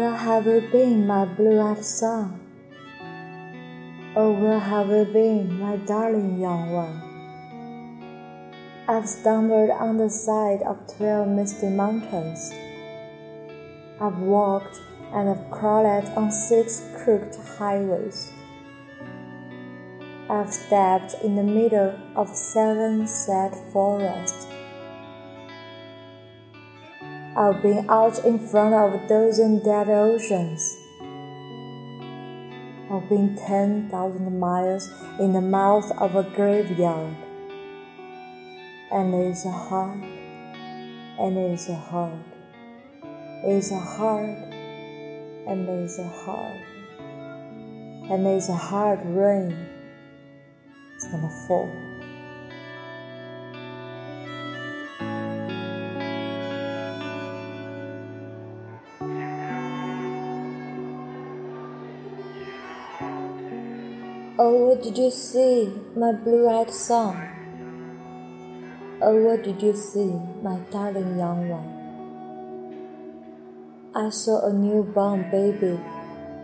where have you been, my blue-eyed son? Oh, where have you been, my darling young one? I've stumbled on the side of twelve misty mountains. I've walked and I've crawled on six crooked highways. I've stepped in the middle of seven sad forests. I've been out in front of a dozen dead oceans. I've been 10,000 miles in the mouth of a graveyard. And it's a hard, and it's a hard, it's a hard, and it's a hard, and it's a hard rain. It's gonna fall. What did you see, my blue-eyed son? Oh, what did you see, my darling young one? I saw a newborn baby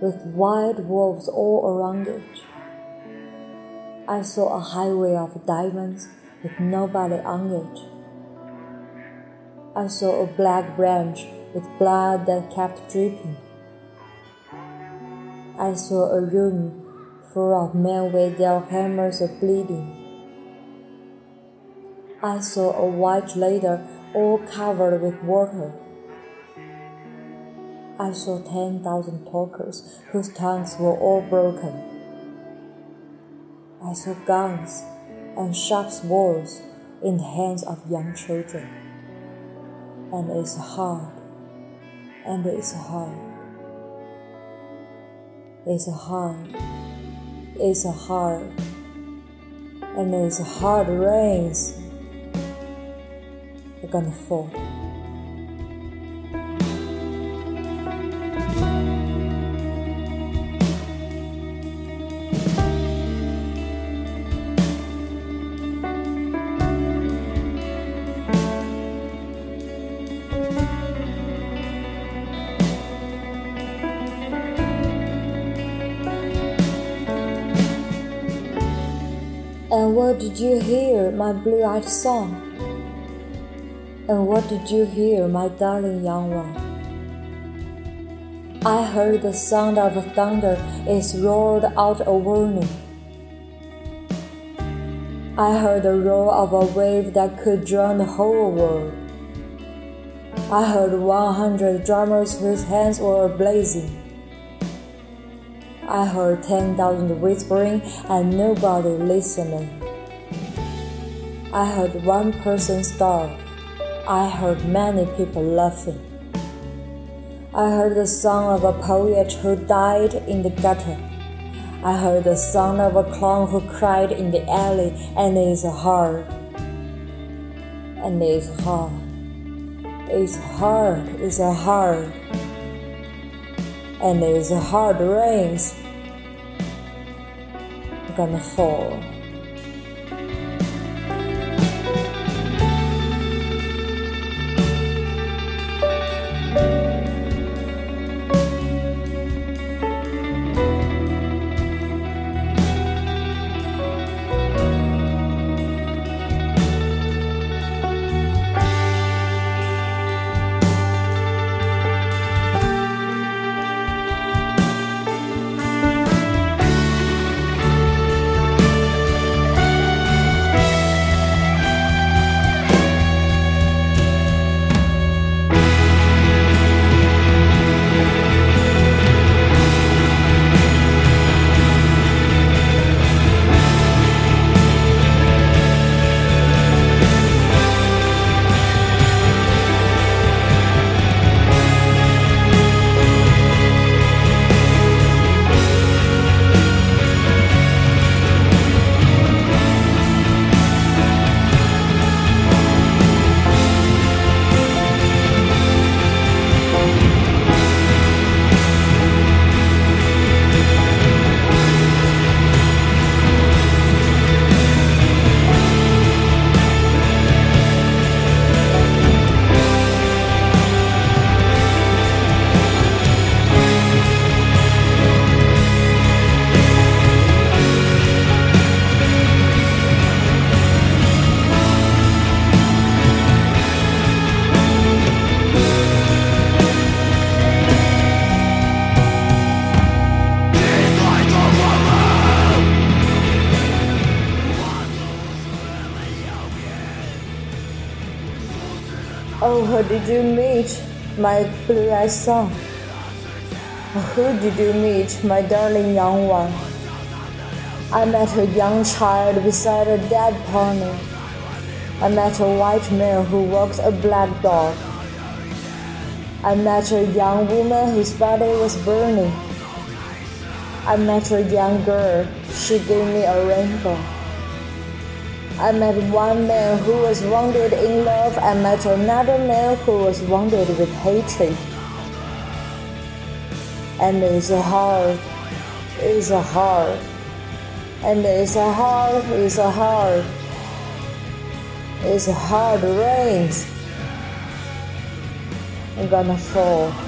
with wild wolves all around it. I saw a highway of diamonds with nobody on it. I saw a black branch with blood that kept dripping. I saw a room full of men with their hammers bleeding. I saw a white ladder all covered with water. I saw ten thousand talkers whose tongues were all broken. I saw guns and sharp swords in the hands of young children. And it's hard, and it's hard, it's hard. It's a hard, and it's a hard rains. They're gonna fall. What did you hear, my blue eyed son? And what did you hear, my darling young one? I heard the sound of thunder is roared out a warning. I heard the roar of a wave that could drown the whole world. I heard 100 drummers whose hands were blazing. I heard 10,000 whispering and nobody listening. I heard one person starve. I heard many people laughing. I heard the song of a poet who died in the gutter. I heard the song of a clown who cried in the alley, and it's hard. And it's hard. It's hard. It's hard and it's hard rains gonna fall. Oh, who did you meet, my blue-eyed son? Who did you meet, my darling young one? I met a young child beside a dead pony. I met a white man who walked a black dog. I met a young woman whose body was burning. I met a young girl, she gave me a rainbow. I met one man who was wounded in love. I met another man who was wounded with hatred. And it's hard, it's hard, and it's hard, it's hard, it's hard rains. I'm gonna fall.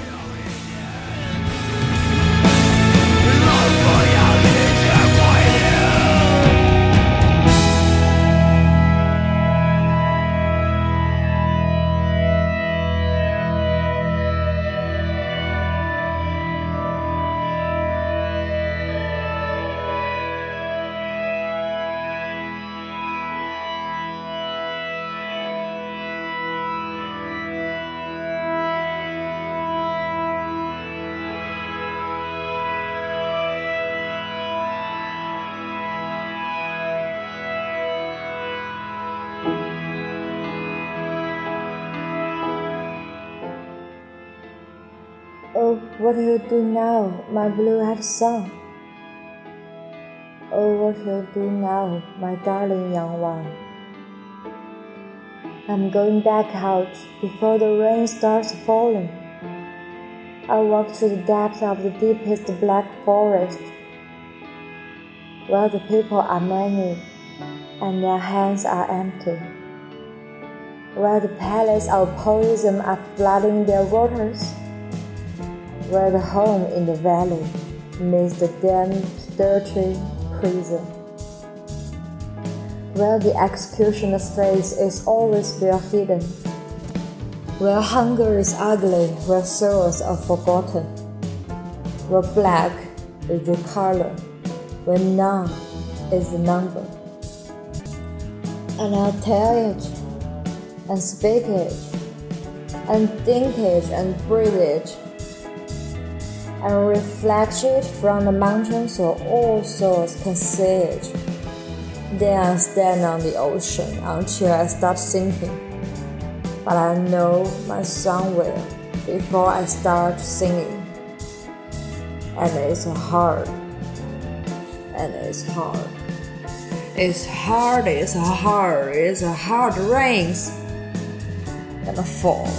What will you do now, my blue-eyed son? Oh, what will you do now, my darling young one? I'm going back out before the rain starts falling. I walk to the depths of the deepest black forest, where the people are many and their hands are empty, where the palaces of poison are flooding their waters where the home in the valley meets the damp, dirty prison, where the executioner's face is always well hidden, where hunger is ugly, where sorrows are forgotten, where black is the color, where none is the number. And I'll tell it, and speak it, and think it, and breathe it and reflect it from the mountain so all souls can see it. Then I stand on the ocean until I start sinking. But I know my song will before I start singing. And it's hard. And it's hard. It's hard, it's hard, it's hard rains. And fall.